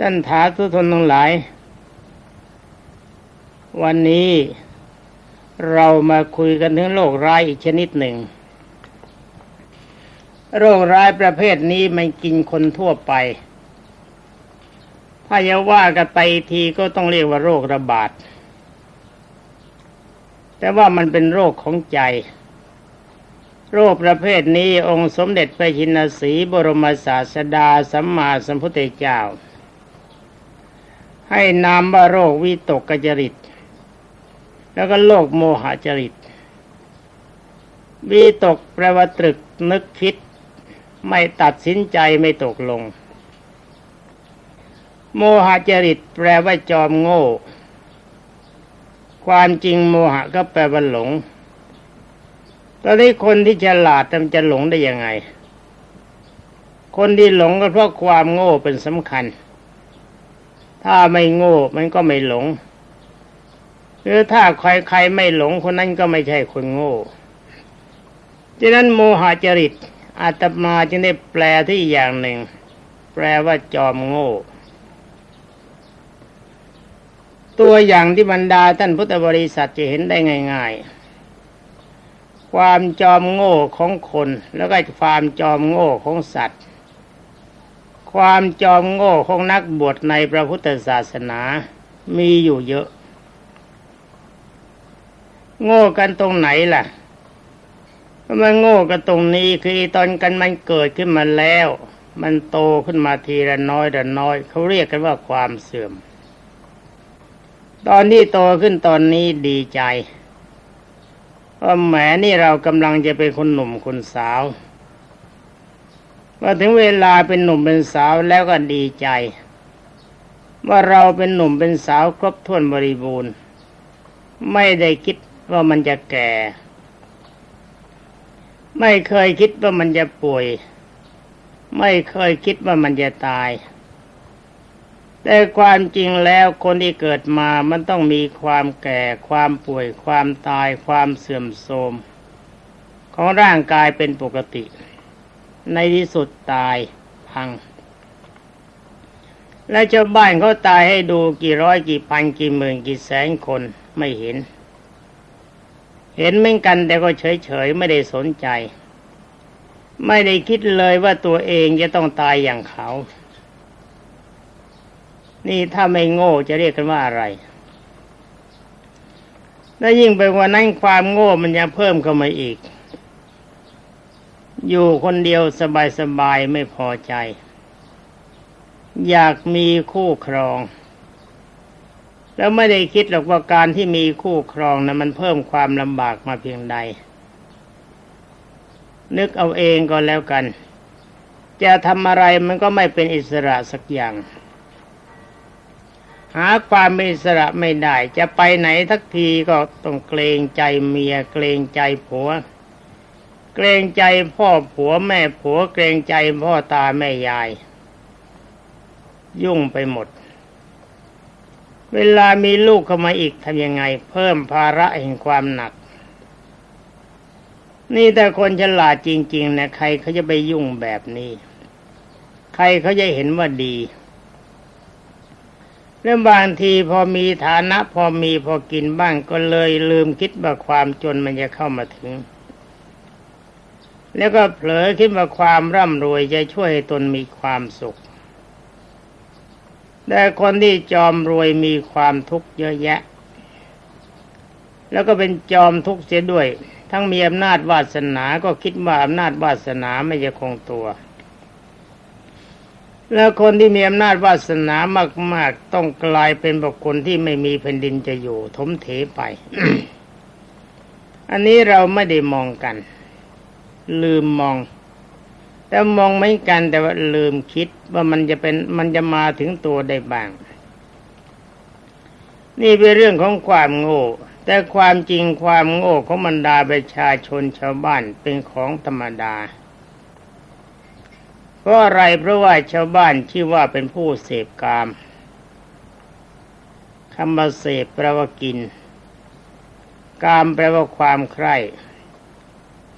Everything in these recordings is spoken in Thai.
ท่านถาทุทนทั้งหลาย วันนี้เรามาคุยกันถึงโรคร้ายอีกชนิดหนึ่ง โรคร้ายประเภทนี้มันกินคนทั่วไป ถ้าจะว่ากันไปทีก็ต้องเรียกว่าโรคระบาด แต่ว่ามันเป็นโรคของใจ โรคประเภทนี้องค์สมเด็จพระชินสีบรมศาสดาสัมมาสัมพุทธเจ้า ให้นามว่าโรควิตกกจริต แล้วก็โรคโมหจริต วิตกแปลว่าตรึกนึกคิด ไม่ตัดสินใจไม่ตกลง โมหจริตแปลว่าจอมโง่ ความจริงโมหะก็แปลว่าหลงตอนนี้คนที่ฉลาดมันจะหลงได้ยังไง คนที่หลงก็เพราะความโง่เป็นสำคัญ ถ้าไม่โง่มันก็ไม่หลง หรือถ้าใครๆไม่หลงคนนั้นก็ไม่ใช่คนโง่ฉะนั้นโมหจริตอาตมาจึงได้แปลที่อย่างหนึ่ง แปลว่าจอมโง่ ตัวอย่างที่บรรดาท่านพุทธบริษัทจะเห็นได้ง่าย ๆ ความจอมโง่ของคนแล้วก็ความจอมโง่ของสัตว์ ความจอมโง่ของนักบวชในพระพุทธศาสนามีอยู่เยอะ โง่กันตรงไหนล่ะมันโง่กันตรงนี้คือตอนกันมันเกิดขึ้นมาแล้ว มันโตขึ้นมาทีละน้อยละน้อย เขาเรียกกันว่าความเสื่อม ตอนที่โตขึ้นตอนนี้ดีใจว่าแหมนี่เรากำลังจะเป็นคนหนุ่มคนสาว ว่าถึงเวลาเป็นหนุ่มเป็นสาวแล้วก็ดีใจ ว่าเราเป็นหนุ่มเป็นสาวครบถ้วนบริบูรณ์ ไม่ได้คิดว่ามันจะแก่ ไม่เคยคิดว่ามันจะป่วย ไม่เคยคิดว่ามันจะตายแต่ความจริงแล้วคนที่เกิดมามันต้องมีความแก่ ความป่วย ความตาย ความเสื่อมโทรมของร่างกายเป็นปกติ ในที่สุดตายพัง และชาวบ้านเขาตายให้ดูกี่ร้อยกี่พันกี่หมื่นกี่แสนคนไม่เห็น เห็นเหมือนกันแต่ก็เฉยเฉยไม่ได้สนใจ ไม่ได้คิดเลยว่าตัวเองจะต้องตายอย่างเขา นี่ถ้าไม่โง่จะเรียกกันว่าอะไรแล้วยิ่งไปกว่านั้นความโง่มันยังเพิ่มเข้ามาอีก อยู่คนเดียวสบายๆไม่พอใจ อยากมีคู่ครอง แล้วไม่ได้คิดหรอกว่าการที่มีคู่ครองนะมันเพิ่มความลำบากมาเพียงใด นึกเอาเองก็แล้วกัน จะทำอะไรมันก็ไม่เป็นอิสระสักอย่าง หาความมีสระไม่ได้ จะไปไหนทักทีก็ต้องเกรงใจเมียเกรงใจผัวเเกรงใจพ่อผัวแม่ผัวเกรงใจพ่อตาแม่ยาย ยุ่งไปหมด เวลามีลูกเข้ามาอีกทำยังไง เพิ่มภาระแห่งความหนัก นี่แต่คนฉลาดจริง ๆ นะ ใครเขาจะไปยุ่งแบบนี้ ใครเขาจะเห็นว่าดีเรื่องบางทีพอมีฐานะพอมีพอกินบ้างก็เลยลืมคิดว่าความจนมันจะเข้ามาถึง แล้วก็เผลอคิดว่าความร่ำรวยจะช่วยให้ตนมีความสุข แต่คนที่จอมรวยมีความทุกข์เยอะแยะ แล้วก็เป็นจอมทุกข์เสียด้วย ทั้งมีอำนาจวาสนาก็คิดว่าอำนาจวาสนาไม่จะคงตัว แล้วคนที่มีอำนาจวาสนามาก ๆ ต้องกลายเป็นบุคคลที่ไม่มีแผ่นดินจะอยู่ ทมเถไป อันนี้เราไม่ได้มองกัน ลืมมอง แต่มองไม่กันแต่ว่าลืมคิดว่ามันจะเป็นมันจะมาถึงตัวได้บ้าง นี่เป็นเรื่องของความโง่ แต่ความจริงความโง่ของบรรดาประชาชนชาวบ้านเป็นของธรรมดา เพราะอะไรเพราะว่าชาวบ้านชื่อว่าเป็นผู้เสพกามคำว่าเสพแปลว่ากิน กามแปลว่าความใคร่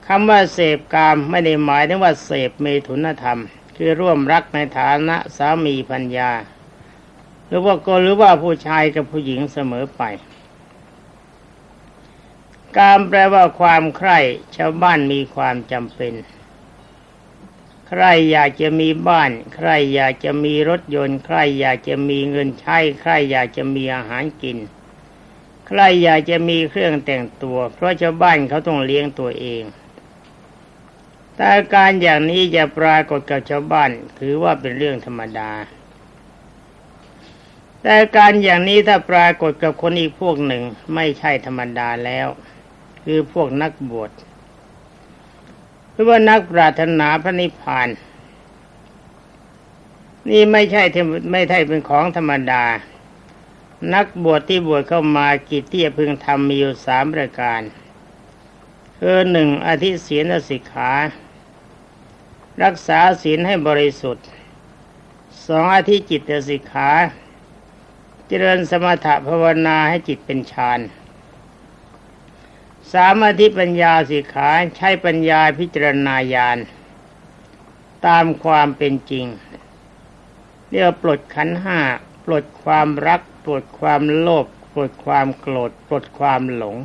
คำว่าเสพกามไม่ได้หมายถึงว่าเสพเมถุนธรรม คือร่วมรักในฐานะสามีพัญญา หรือว่าก็หรือว่าผู้ชายกับผู้หญิงเสมอไป การแปลว่าความใคร่ชาวบ้านมีความจำเป็น ใครอยากจะมีบ้าน ใครอยากจะมีรถยนต์ ใครอยากจะมีเงินใช้ ใครอยากจะมีอาหารกิน ใครอยากจะมีเครื่องแต่งตัว เพราะชาวบ้านเขาต้องเลี้ยงตัวเอง แต่การอย่างนี้จะปรากฏกับชาวบ้านถือว่าเป็นเรื่องธรรมดา แต่การอย่างนี้ถ้าปรากฏกับคนอีกพวกหนึ่งไม่ใช่ธรรมดาแล้ว คือพวกนักบวชหรือว่านักปรารถนาพระนิพพาน นี่ไม่ใช่ไม่ใช่เป็นของธรรมดา นักบวชที่บวชเข้ามากิจที่จะพึงทำมีอยู่สามประการคือหนึ่งอธิศีลสิกขา รักษาศีลให้บริสุทธิ์สองอธิจิตสิกขาเจริญสมถะภาวนาให้จิตเป็นฌานสามอธิปัญญาสิกขาใช้ปัญญาพิจารณาญาณตามความเป็นจริงเรียกปลดขันห้าปลดความรัก ปลดความโลภปลดความโกรธปลดความหลง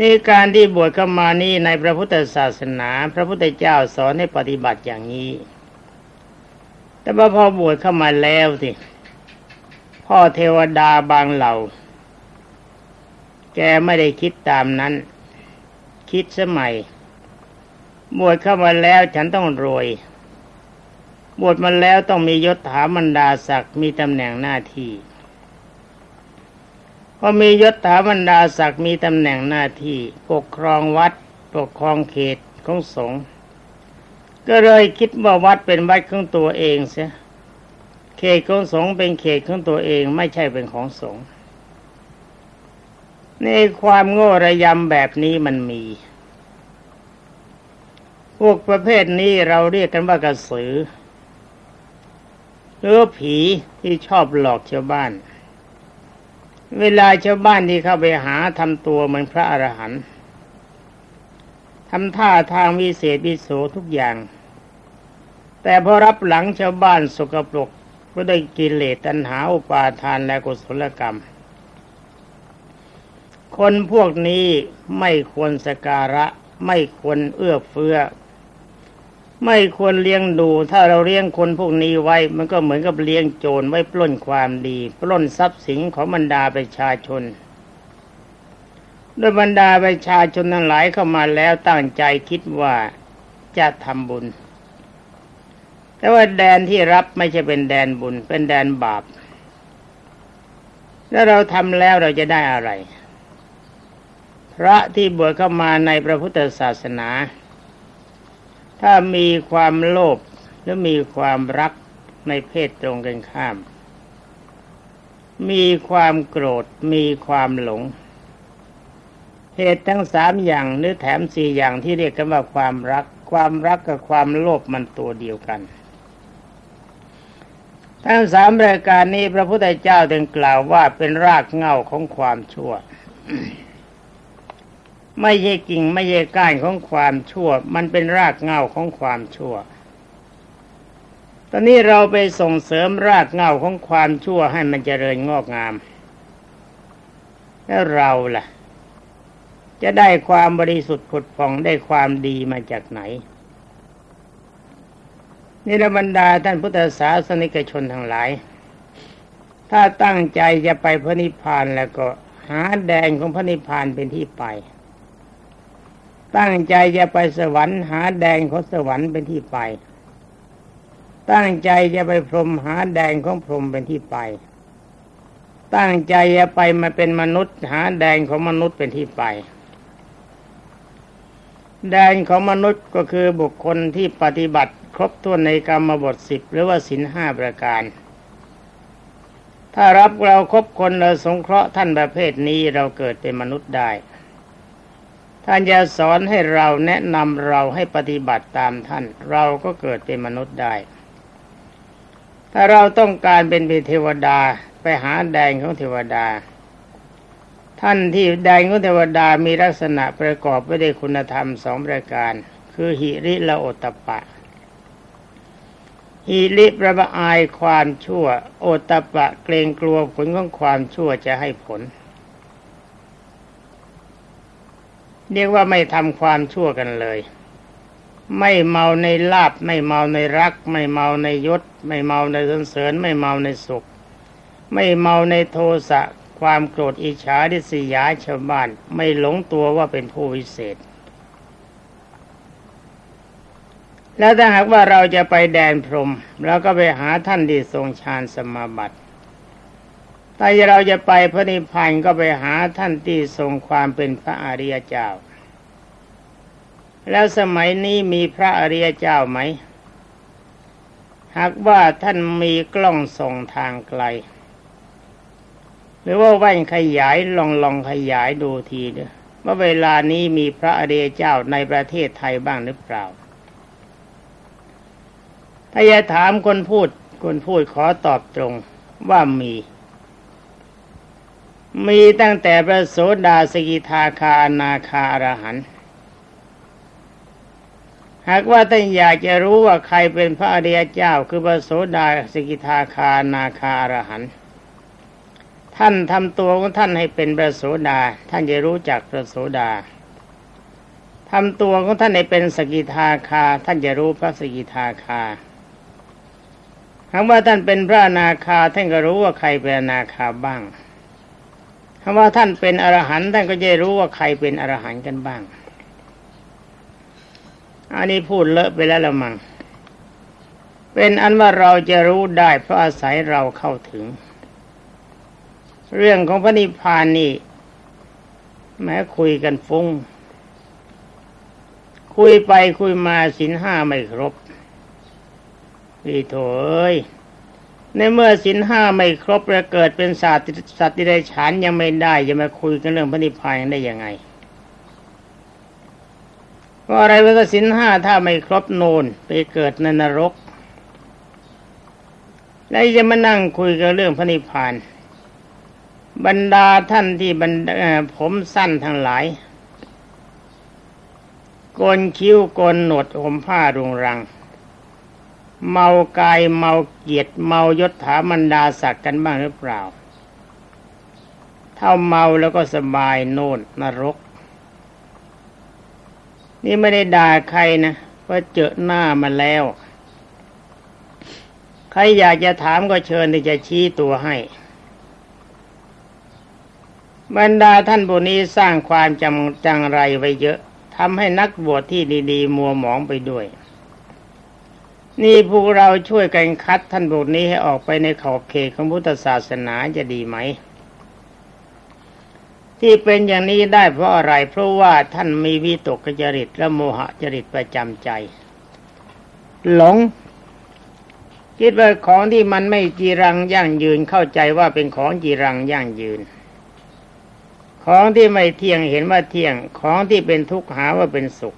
นี่การที่บวชเข้ามานี่ในพระพุทธศาสนา พระพุทธเจ้าสอนให้ปฏิบัติอย่างนี้ แต่ว่าพอบวชเข้ามาแล้วสิพ่อเทวดาบางเหล่า แกไม่ได้คิดตามนั้น คิดสมัยบวชเข้ามาแล้วฉันต้องรวย บวชมาแล้วต้องมียศถาบรรดาศักดิ์มีตำแหน่งหน้าที่ พอมียศถาบรรดาศักดิ์มีตำแหน่งหน้าที่ปกครองวัด ปกครองเขตของสงฆ์ก็เลยคิดว่าวัดเป็นวัดของตัวเองเสียเขตของสงฆ์เป็นเขตของตัวเองไม่ใช่เป็นของสงฆ์ในความโง่ระยำแบบนี้มันมี พวกประเภทนี้เราเรียกกันว่ากระสือหรือผีที่ชอบหลอกชาวบ้าน เวลาชาวบ้านที่เข้าไปหาทำตัวเหมือนพระอรหันต์ทำท่าทางวิเศษวิโสทุกอย่าง แต่พอรับหลังชาวบ้านสกปรกก็ได้กิเลสตัณหาอุปาทานและกุศลกรรม คนพวกนี้ไม่ควรสการะ ไม่ควรเอื้อเฟื้อ ไม่ควรเลี้ยงดู ถ้าเราเลี้ยงคนพวกนี้ไว้ มันก็เหมือนกับเลี้ยงโจรไว้ปล้นความดีปล้นทรัพย์สินของบรรดาประชาชนโดยบรรดาประชาชนทั้งหลายเข้ามาแล้วตั้งใจคิดว่าจะทำบุญ แต่ว่าแดนที่รับไม่ใช่เป็นแดนบุญ เป็นแดนบาป แล้วเราทำแล้วเราจะได้อะไร พระที่บวชเข้ามาในพระพุทธศาสนา ถ้ามีความโลภหรือมีความรักในเพศตรงกันข้าม มีความโกรธ มีความหลงเหตุทั้งสามอย่างหรือแถมสี่อย่างที่เรียกกันว่าความรัก ความรักกับความโลภมันตัวเดียวกันทั้งสามรายการนี้พระพุทธเจ้าถึงกล่าวว่าเป็นรากเหง้าของความชั่ว ไม่ใช่กิ่งไม่ใช่ก้านของความชั่ว มันเป็นรากเหง้าของความชั่ว ตอนนี้เราไปส่งเสริมรากเหง้าของความชั่วให้มันเจริญงอกงาม แล้วเราล่ะ จะได้ความบริสุทธิ์ผุดผ่องได้ความดีมาจากไหนนี่ระบรรดาท่านพุทธศาสนิกชนทั้งหลาย ถ้าตั้งใจจะไปพระนิพพานแล้วก็หาแดงของพระนิพพานเป็นที่ไป ตั้งใจจะไปสวรรค์หาแดงของสวรรค์เป็นที่ไป ตั้งใจจะไปพรหมหาแดงของพรหมเป็นที่ไป ตั้งใจจะไปมาเป็นมนุษย์ หาแดงของมนุษย์เป็นที่ไป แดงของมนุษย์ก็คือบุคคลที่ปฏิบัติครบถ้วนในกรรมบทสิบหรือว่าสินห้าประการ ถ้ารับเราครบคนเราสงเคราะห์ท่านประเภทนี้เราเกิดเป็นมนุษย์ได้ ท่านจะสอนให้เราแนะนำเราให้ปฏิบัติตามท่าน เราก็เกิดเป็นมนุษย์ได้ ถ้าเราต้องการเป็นเทวดาไปหาแดงของเทวดา ท่านที่แดงของเทวดามีลักษณะประกอบไปด้วยคุณธรรมสองประการ คือหิริและโอตปะฮีริประบอายความชั่ว โอตปะเกรงกลัวผลของความชั่วจะให้ผล เรียกว่าไม่ทำความชั่วกันเลย ไม่เมาในลาบ ไม่เมาในรัก ไม่เมาในยศ ไม่เมาในสนเสริญ ไม่เมาในสุข ไม่เมาในโทสะความโกรธอิจฉาดิสยาชาวบ้าน ไม่หลงตัวว่าเป็นผู้วิเศษ แล้วถ้าหากว่าเราจะไปแดนพรหมเราก็ไปหาท่านที่ทรงฌานสมาบัติ ถ้าเราจะไปพระนิพพานก็ไปหาท่านที่ทรงความเป็นพระอริยเจ้า แล้วสมัยนี้มีพระอริยเจ้าไหม หากว่าท่านมีกล้องส่องทางไกล หรือว่าแว่นขยายลองลองขยายดูทีเด้อว่าเวลานี้มีพระอริยเจ้าในประเทศไทยบ้างหรือเปล่า ถ้าจะถามคนพูดคนพูดขอตอบตรงว่ามี มีตั้งแต่พระโสดาสกิทาคานาคาอรหันหากว่าท่านอยากจะรู้ว่าใครเป็นพระอริยเจ้า คือพระโสดาสกิทาคานาคาอรหันท่านทำตัวของท่านให้เป็นพระโสดา ท่านจะรู้จักพระโสดาทำตัวของท่านให้เป็นสกิทาคา ท่านจะรู้พระสกิทาคาคำว่าท่านเป็นพระนาคาท่านก็รู้ว่าใครเป็นนาคาบ้าง คำว่าท่านเป็นอรหันต์ท่านก็จะรู้ว่าใครเป็นอรหันต์กันบ้าง อันนี้พูดเลอะไปแล้วละมัง เป็นอันว่าเราจะรู้ได้เพราะอาศัยเราเข้าถึง เรื่องของพระนิพพานนี่แม้คุยกันฟุง้ง คุยไปคุยมาสินห้าไม่ครบพี่โถเอ้ย ในเมื่อสินห้าไม่ครบแล้วเกิดเป็นสัตว์สัตว์ที่ได้ฉานยังไม่ได้จะมาคุยกันเรื่องพระนิพพานได้ยังไงเพราะอะไรเพราะสินห้าถ้าไม่ครบโนนไปเกิดในนรก แล้วจะมานั่งคุยกันเรื่องพระนิพพานบรรดาท่านที่บรรผมสั้นทั้งหลายโกนคิ้วโกนหนวดห่มผ้ารุงรัง เมากายเมาเกียรติเมายศถามันดาศักดิ์กันบ้างหรือเปล่า ถ้าเมาแล้วก็สบายโน่นนรก นี่ไม่ได้ด่าใครนะว่าเจอหน้ามาแล้ว ใครอยากจะถามก็เชิญที่จะชี้ตัวให้ บรรดาท่านบุนี้สร้างความจำจังไรไว้เยอะทำให้นักบวชที่ดี ๆ มัวหมองไปด้วย นี่พวกเราช่วยกันคัดท่านบุตรนี้ให้ออกไปในขอบเขตของพุทธศาสนาจะดีไหม ที่เป็นอย่างนี้ได้เพราะอะไร เพราะว่าท่านมีวิตกจริตและโมหจริตประจำใจ หลง คิดว่าของที่มันไม่จีรังยั่งยืนเข้าใจว่าเป็นของจีรังยั่งยืน ของที่ไม่เที่ยงเห็นว่าเที่ยงของที่เป็นทุกข์หาว่าเป็นสุข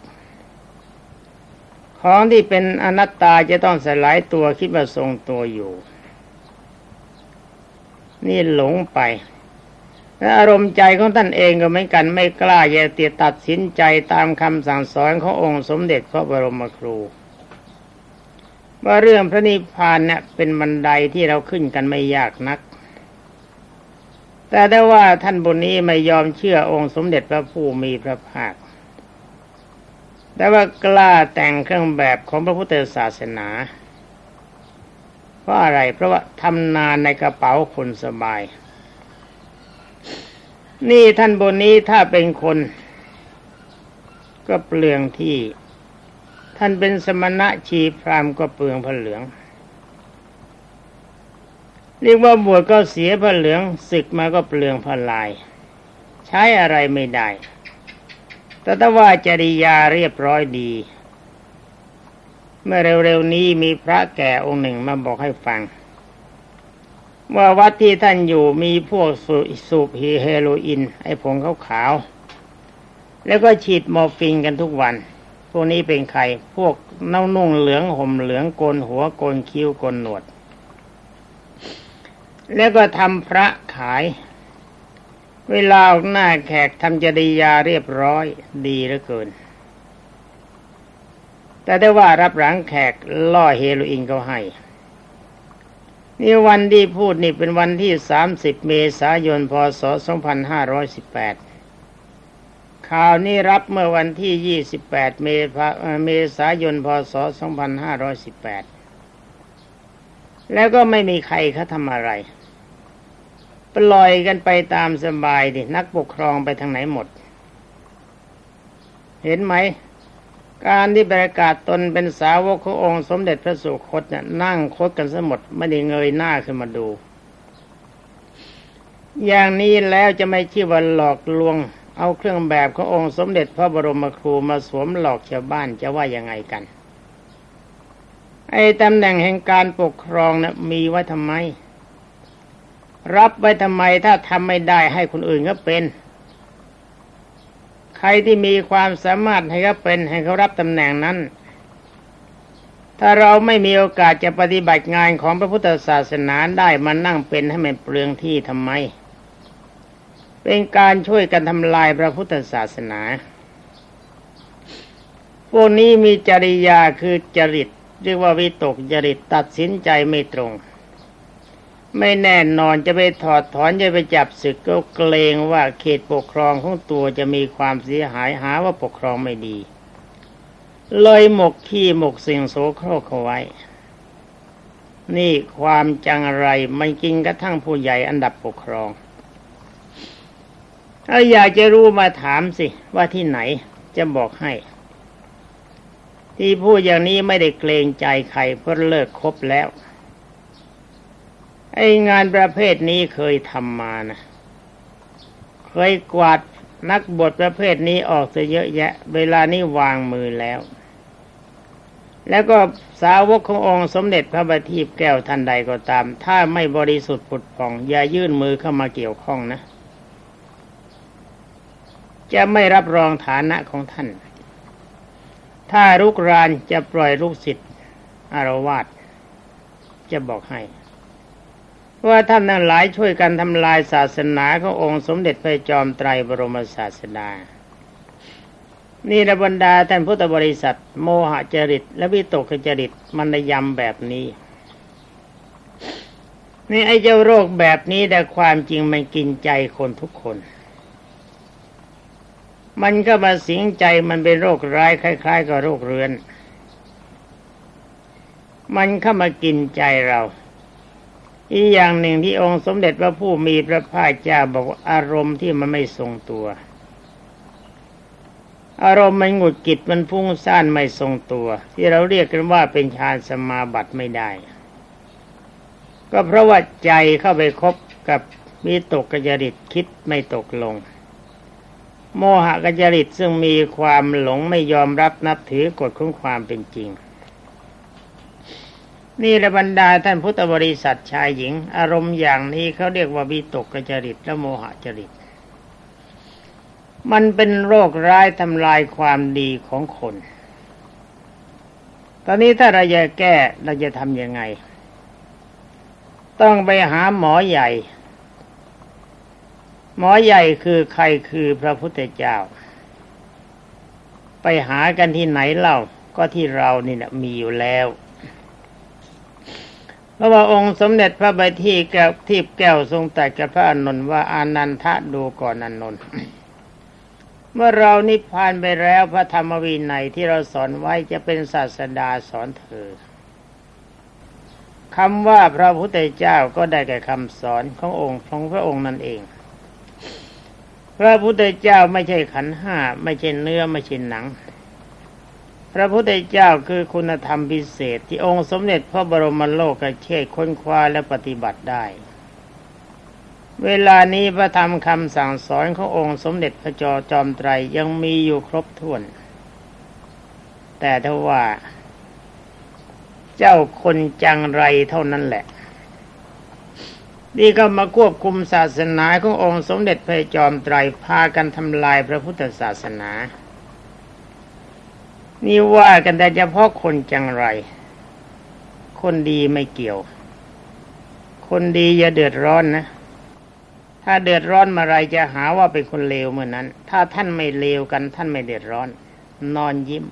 ของที่เป็นอนัตตาจะต้องสลายตัวคิดว่าทรงตัวอยู่ นี่หลงไปและอารมณ์ใจของท่านเองก็เหมือนกันไม่กล้าจะติดตัดสินใจตามคำสั่งสอนขององค์สมเด็จพระบรมครู ว่าเรื่องพระนิพพานเนี่ยเป็นบันไดที่เราขึ้นกันไม่ยากนัก แต่ได้ว่าท่านบุญนี้ไม่ยอมเชื่อองค์สมเด็จพระผู้มีพระภาค แต่ว่ากล้าแต่งเครื่องแบบของพระพุทธศาสนา เพราะอะไรเพราะว่าทำนานในกระเป๋าคนสบาย นี่ท่านบนนี้ถ้าเป็นคน ก็เปลืองที่ ท่านเป็นสมณะชีพรามก็เปลืองผ้าเหลืองเรียกว่าบวชก็เสียผ้าเหลืองศึกมาก็เปลืองผ้าลาย ใช้อะไรไม่ได้ แต่ถ้าว่าจริยาเรียบร้อยดี เมื่อเร็วๆนี้มีพระแก่องค์หนึ่งมาบอกให้ฟัง ว่าวัดที่ท่านอยู่มีพวกสูบฮีเฮโรอีนไอ้ผงขาวๆแล้วก็ฉีดมอร์ฟินกันทุกวัน พวกนี้เป็นใคร พวกเน่านุ่งเหลืองห่มเหลืองโกนหัวโกนคิ้วโกนหนวด แล้วก็ทำพระขาย เวลาออกหน้าแขกทำจริยาเรียบร้อยดีเหลือเกิน แต่ได้ว่ารับหลังแขกล่อเฮโรอีนเขาให้ นี่วันที่พูดนี่เป็นวันที่ 30 เมษายน พศ 2518 ข่าวนี้รับเมื่อวันที่ 28 เมษาเมษายน พศ 2518 แล้วก็ไม่มีใครเขาทำอะไร ปล่อยกันไปตามสบายดินักปกครองไปทางไหนหมด เห็นไหม การที่ประกาศตนเป็นสาวกขององค์สมเด็จพระสุคตเนี่ยนั่งคดกันสมดไม่ได้เงยหน้าขึ้นมาดู อย่างนี้แล้วจะไม่ชื่อว่าหลอกลวง เอาเครื่องแบบขององค์สมเด็จพระบรมครูมาสวมหลอกชาวบ้านจะว่ายังไงกัน ไอ้ตำแหน่งแห่งการปกครองนะ่ะมีไว้ทำไม รับไว้ทำไมถ้าทำไม่ได้ให้คนอื่นก็เป็น ใครที่มีความสามารถให้เขาเป็นให้เขารับตำแหน่งนั้น ถ้าเราไม่มีโอกาสจะปฏิบัติงานของพระพุทธศาสนาได้มานั่งเป็นให้มันเปลืองที่ทำไม เป็นการช่วยกันทำลายพระพุทธศาสนาพวกนี้มีจริยาคือจริต เรียกว่าวิตกจริตตัดสินใจไม่ตรง ไม่แน่นอนจะไปถอดถอนจะไปจับศึกก็เกรงว่าเขตปกครองของตัวจะมีความเสียหายหาว่าปกครองไม่ดี เลยหมกขี้หมกสิ่งโสโครกเขาไว้ นี่ความจังไรมันกินกระทั่งผู้ใหญ่อันดับปกครองถ้าอยากจะรู้มาถามสิ ว่าที่ไหนจะบอกให้ ที่พูดอย่างนี้ไม่ได้เกรงใจใครเพราะเลิกคบแล้ว ไองานประเภทนี้เคยทำมานะ เคยกวาดนักบทประเภทนี้ออกซะเยอะแยะ เวลานี้วางมือแล้ว แล้วก็สาวกขององค์สมเด็จพระบัณฑิตแก้วทันใดก็ตาม ถ้าไม่บริสุทธิ์ผุดผ่อง อย่ายื่นมือเข้ามาเกี่ยวข้องนะ จะไม่รับรองฐานะของท่าน ถ้ารุกรานจะปล่อยลูกศิษย์อารวาสจะบอกให้ ว่าท่านทั้งหลายช่วยกันทำลายศาสนาขององค์สมเด็จพระจอมไตรบรมศาสดา นี่ระบรรดาท่านพุทธบริษัท โมหจริต และวิตกจริตมันนยำแบบนี้ นี่ไอ้เจ้าโรคแบบนี้แต่ความจริงมันกินใจคนทุกคน มันก็มาสิงใจมันเป็นโรคร้ายคล้าย ๆ กับโรคเรื้อน มันเข้ามากินใจเรา อีกอย่างหนึ่งที่องค์สมเด็จพระผู้มีพระภาคเจ้าบอกว่าอารมณ์ที่มันไม่ทรงตัว อารมณ์มันหงุดกิดมันพุ่งซ่านไม่ทรงตัว ที่เราเรียกกันว่าเป็นฌานสมาบัติไม่ได้ ก็เพราะว่าใจเข้าไปคบกับมีตกกจริตคิดไม่ตกลง โมหะกจริตซึ่งมีความหลงไม่ยอมรับนับถือกฎของความเป็นจริง นี่ระบรรดาท่านพุทธบริษัทชายหญิง อารมณ์อย่างนี้เขาเรียกว่าวิตกกจริตและโมหะจริต มันเป็นโรคร้ายทำลายความดีของคน ตอนนี้ถ้าเราจะแก้เราจะทำยังไง ต้องไปหาหมอใหญ่ หมอใหญ่คือใครคือพระพุทธเจ้า ไปหากันที่ไหนเล่าก็ที่เรานี่นะมีอยู่แล้ว พราะว่าองค์สมเด็จพระบัณฑิตแก้วทิพแก้วทรงตรัสกับพระอานนทว่าอานันทะดูก่อนอานนท์เมื่อเรานิพพานไปแล้วพระธรรมวินัยที่เราสอนไว้จะเป็นศาสดาสอนเธอคำว่าพระพุทธเจ้าก็ได้แก่คำสอนขององค์ของพระองค์นั่นเอง พระพุทธเจ้าไม่ใช่ขันห้าไม่ใช่เนื้อไม่ใช่หนัง พระพุทธเจ้าคือคุณธรรมพิเศษที่องค์สมเด็จพระบรมโลกเชษค้นคว้าและปฏิบัติได้ เวลานี้พระธรรมคำสั่งสอนขององค์สมเด็จพระจอจอมไตรยังมีอยู่ครบถ้วน แต่ถ้าว่าเจ้าคนจังไรเท่านั้นแหละนี่ก็มาควบคุมศาสนาขององค์สมเด็จพระจอมไตรพากันทำลายพระพุทธศาสนา นี่ว่ากันแต่เฉพาะคนจังไร คนดีไม่เกี่ยว คนดีอย่าเดือดร้อนนะ ถ้าเดือดร้อนมาไรจะหาว่าเป็นคนเลวเมื่อนั้น ถ้าท่านไม่เลวกันท่านไม่เดือดร้อน นอนยิ้ม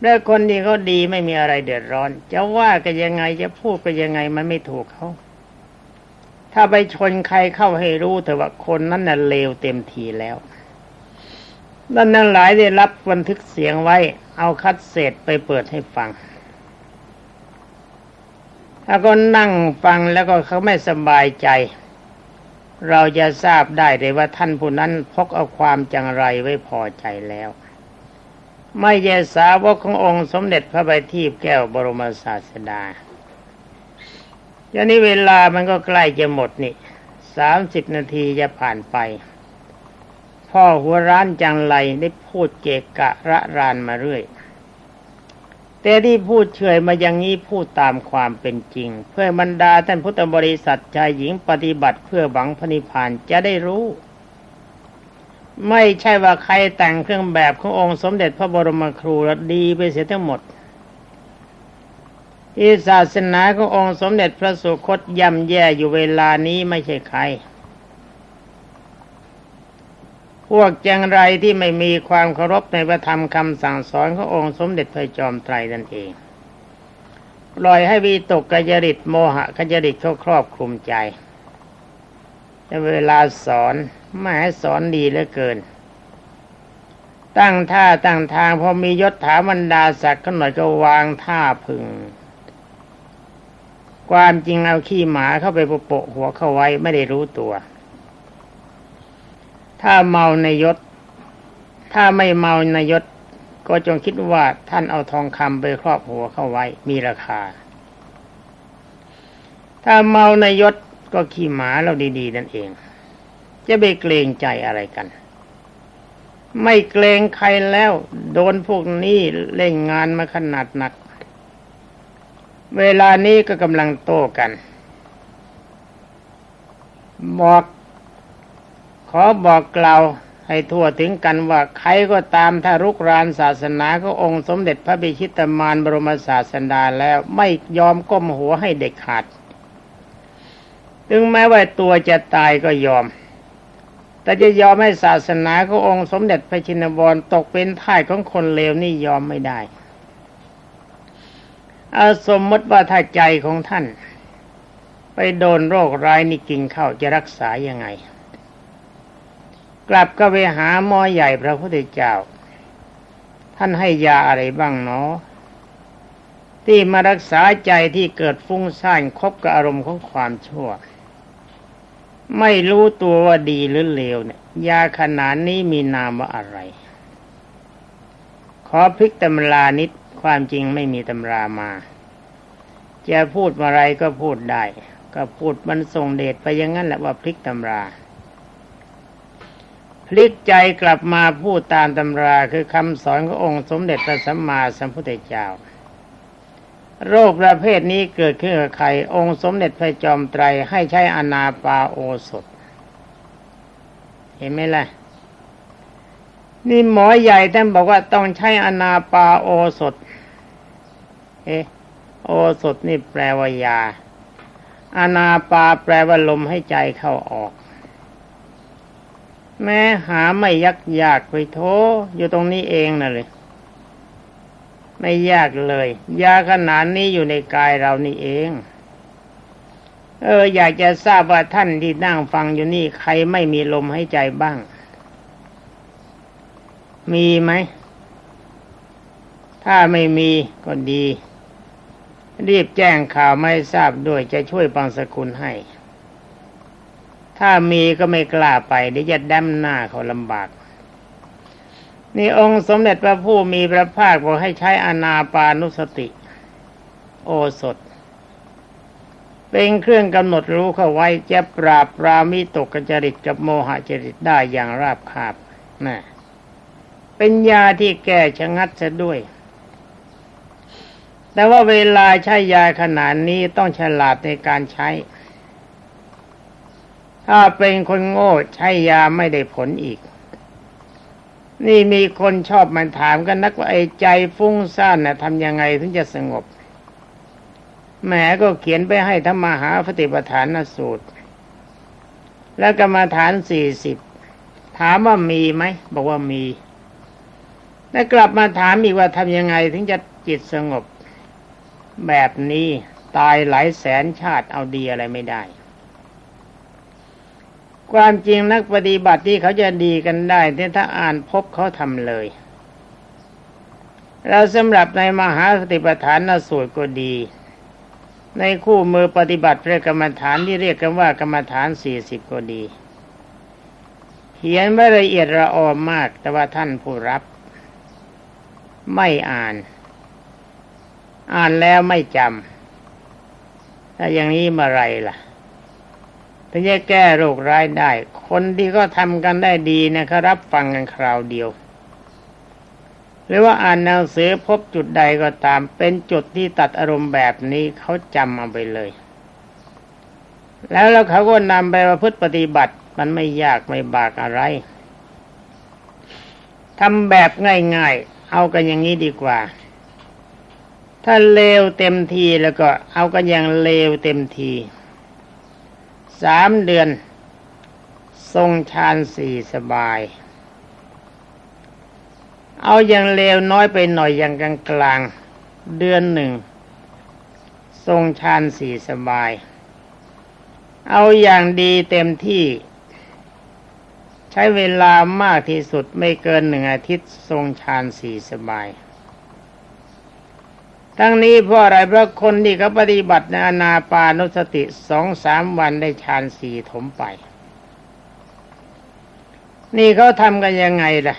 แล้วคนที่เขาดีไม่มีอะไรเดือดร้อน จะว่ากันยังไงจะพูดกันยังไงมันไม่ถูกเขา ถ้าไปชนใครเข้าให้รู้แต่ว่าคนนั้นน่ะเลวเต็มทีแล้ว ดังนั้นหลายได้รับบันทึกเสียงไว้ เอาคัดเศษไปเปิดให้ฟังถ้าก็นั่งฟังแล้วก็เขาไม่สบายใจ เราจะทราบได้เลยว่าท่านผู้นั้นพกเอาความจังไรไว้พอใจแล้ว ไม่ใช่สาวกขององค์สมเด็จพระบัณฑิตแก้วบรมศาสดาทีนี้เวลามันก็ใกล้จะหมดนี่สามสิบนาทีจะผ่านไป พ่อหัวร้านจังไรได้พูดเกะกะระรานมาเรื่อย แต่ที่พูดเฉยมาอย่างนี้พูดตามความเป็นจริง เพื่อบรรดาท่านพุทธบริษัทชายหญิงปฏิบัติเพื่อหวังพนิพานจะได้รู้ ไม่ใช่ว่าใครแต่งเครื่องแบบขององค์สมเด็จพระบรมครูแล้วดีไปเสียทั้งหมดอีศาสนาขององค์สมเด็จพระสุคตย่ำแย่อยู่เวลานี้ไม่ใช่ใครพ วกจังไรที่ไม่มีความเคารพในพระธรรมคำสั่งสอนขององค์สมเด็จพระจอมไตรนั่นเองปล่อยให้วีตกกจริตโมหะกจริตเขาครอบคลุมใจแต่เวลาสอนไม่ให้สอนดีเหลือเกิน ตั้งท่าตั้งทางพอมียศถาบรรดาศักดิ์ขหน่อยก็วางท่าพึง ความจริงเอาขี้หมาเข้าไปโปะหัวเข้าไว้ไม่ได้รู้ตัว ถ้าเมาในยศ ถ้าไม่เมาในยศ ก็จงคิดว่าท่านเอาทองคำไปครอบหัวเข้าไว้มีราคา ถ้าเมาในยศก็ขี่หมาเราดีๆนั่นเอง จะไปเกรงใจอะไรกัน ไม่เกรงใครแล้ว โดนพวกนี้เล่นงานมาขนาดหนัก เวลานี้ก็กำลังโต้กันบอก อบอกกล่าวให้ทั่วถึงกันว่าใครก็ตามถ้ารุกรานศาสนาขององค์สมเด็จพระบิชิตมารบรมศาสดาแล้วไม่ยอมก้มหัวให้เด็กขาด ถึงแม้ว่าตัวจะตายก็ยอม แต่จะยอมให้ศาสนาขององค์สมเด็จพระชินวรตกเป็นท่ายของคนเลวนี่ยอมไม่ได้อาสมมติว่าถ้าใจของท่าน ไปโดนโรคร้ายนี่กินเข้าจะรักษายังไง กลับก็ไปหาหมอใหญ่พระพุทธเจ้า ท่านให้ยาอะไรบ้างเนาะที่มารักษาใจที่เกิดฟุ้งซ่านคบกับอารมณ์ของความชั่ว ไม่รู้ตัวว่าดีหรือเลวเนี่ย ยาขนาดนี้มีนามว่าอะไร ขอพลิกตำรานิดความจริงไม่มีตำรามา จะพูดอะไรก็พูดได้ ก็พูดมันส่งเดชไปอย่างนั้นแหละว่าพลิกตำรา พลิกใจกลับมาพูดตามตำราคือคำสอนขององค์สมเด็จพระสัมมาสัมพุทธเจ้า โรคประเภทนี้เกิดขึ้นกับใคร องค์สมเด็จพระจอมไตรให้ใช้อนาปาโอสถ เห็นไหมล่ะ นี่หมอใหญ่ท่านบอกว่าต้องใช้อนาปาโอสถ เอโอสถนี่แปลว่ายา อนาปาแปลว่าลมให้ใจเข้าออก แม้หาไม่ยักยากไปโทอยู่ตรงนี้เองน่ะเลย ไม่ยากเลย ยาขนาดนี้อยู่ในกายเรานี่เอง เออ อยากจะทราบว่าท่านที่นั่งฟังอยู่นี่ใครไม่มีลมให้ใจบ้าง มีไหม ถ้าไม่มีก็ดี รีบแจ้งข่าวไม่ทราบด้วยจะช่วยปังสกุลให้ ถ้ามีก็ไม่กล้าไปเดี๋ยวจะดำหน้าเขาลำบาก นี่องค์สมเด็จพระผู้มีพระภาคบอกให้ใช้อนาปานุสติ โอสถ เป็นเครื่องกำหนดรู้เข้าไว้จะปราบปรามิตกจริตกับโมหจริตได้อย่างราบคาบนะเป็นยาที่แก้ชะงัดซะด้วยแต่ว่าเวลาใช้ยาขนาดนี้ต้องฉลาดในการใช้ ถ้าเป็นคนโง่ใช้ยาไม่ได้ผลอีก นี่มีคนชอบมันถามกันนักว่าไอ้ใจฟุ้งซ่านนะ่ะทำยังไงถึงจะสงบแหมก็เขียนไปให้ธรรมหาปฏิปทานสูตร แล้วกรรมาฐานสี่สิบถามว่ามีไหมบอกว่ามี แล้วกลับมาถามอีกว่าทำยังไงถึงจะจิตสงบ แบบนี้ตายหลายแสนชาติเอาดีอะไรไม่ได้ ความจริงนักปฏิบัติที่เขาจะดีกันได้ที่ถ้าอ่านพบเขาทำเลย เราสำหรับในมหาสติปัฏฐานสูตรก็ดี ในคู่มือปฏิบัติพระกรรมฐานที่เรียกกันว่ากรรมฐานสี่สิบก็ดี เขียนไว้ละเอียดระออมมาก แต่ว่าท่านผู้รับ ไม่อ่าน อ่านแล้วไม่จำถ้าอย่างนี้มาไรล่ะ ถ้าจะแก้โรคร้ายได้ คนที่ก็ทำกันได้ดีนะครับรับฟังกันคราวเดียว หรือว่าอ่านหนังสือพบจุดใดก็ตาม เป็นจุดที่ตัดอารมณ์แบบนี้เขาจำเอาไปเลย แล้วแล้วเขาก็นำไปประพฤติปฏิบัติ มันไม่ยากไม่บากอะไรทำแบบง่ายๆ เอากันอย่างนี้ดีกว่า ถ้าเลวเต็มทีแล้วก็เอากันอย่างเลวเต็มที สามเดือน ทรงฌานสี่สบาย เอาอย่างเลวน้อยไปหน่อยอย่างกลางกลางเดือนหนึ่ง ทรงฌานสี่สบาย เอาอย่างดีเต็มที่ใช้เวลามากที่สุดไม่เกินหนึ่งอาทิตย์ทรงฌานสี่สบาย ทั้งนี้เพราะอะไรเพราะคนที่เขาปฏิบัติในอนาปานุสติสองสามวันได้ฌานสี่ถมไป นี่เขาทำกันยังไงล่ะ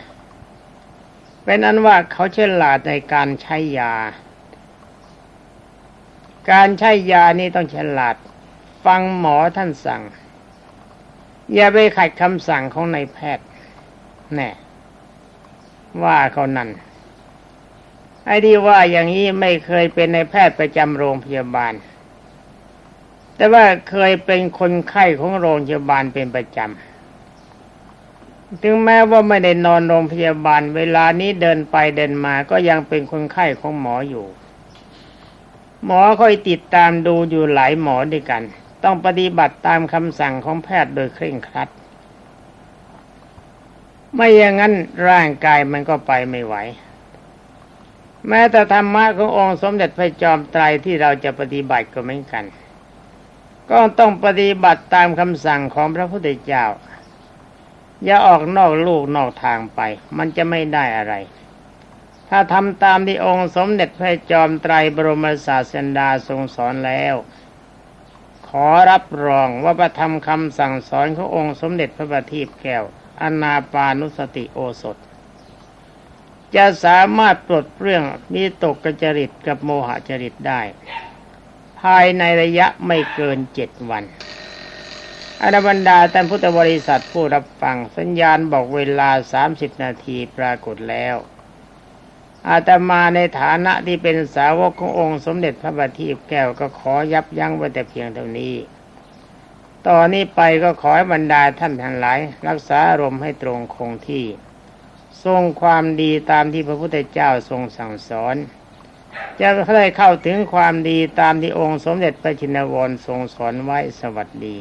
เป็นอันว่าเขาเฉลาดในการใช้ยา การใช้ยานี่ต้องฉลาด ฟังหมอท่านสั่ง อย่าไปขัดคำสั่งของนายแพทย์แน่ว่าเขานั่น ไอ้ที่ว่าอย่างนี้ไม่เคยเป็นในแพทย์ประจำโรงพยาบาล แต่ว่าเคยเป็นคนไข้ของโรงพยาบาลเป็นประจำ ถึงแม้ว่าไม่ได้นอนโรงพยาบาล เวลานี้เดินไปเดินมาก็ยังเป็นคนไข้ของหมออยู่ หมอคอยติดตามดูอยู่หลายหมอด้วยกัน ต้องปฏิบัติตามคำสั่งของแพทย์โดยเคร่งครัด ไม่อย่างนั้นร่างกายมันก็ไปไม่ไหว แม้แต่ธรรมะขององค์สมเด็จพระจอมไตรที่เราจะปฏิบัติก็เหมือนกัน ก็ต้องปฏิบัติตามคำสั่งของพระพุทธเจ้า อย่าออกนอกลูกนอกทางไป มันจะไม่ได้อะไร ถ้าทำตามที่องค์สมเด็จพระจอมไตรบรมศาสดาทรงสอนแล้ว ขอรับรองว่าประธรรมคำสั่งสอนขององค์สมเด็จพระบัณฑิตแก้วอนาปานุสติโอสถ จะสามารถปลดเปลื้องมีตกกจริตกับโมหจริตได้ ภายในระยะไม่เกินเจ็ดวันอนบรรดาท่านพุทธบริษัทผู้รับฟังสัญญาณบอกเวลาสามสิบนาทีปรากฏแล้ว อาตมาในฐานะที่เป็นสาวกขององค์สมเด็จพระบัณฑิตแก้วก็ขอยับยั้งไว้แต่เพียงเท่านี้ ต่อนนี้ไปก็ขอให้บรรดาท่านทั้งหลาย รักษาอารมณ์ให้ตรงคงที่ ทรงความดีตามที่พระพุทธเจ้าทรงสั่งสอน จะได้เข้าถึงความดีตามที่องค์สมเด็จพระชินวรทรงสอนไว้สวัสดี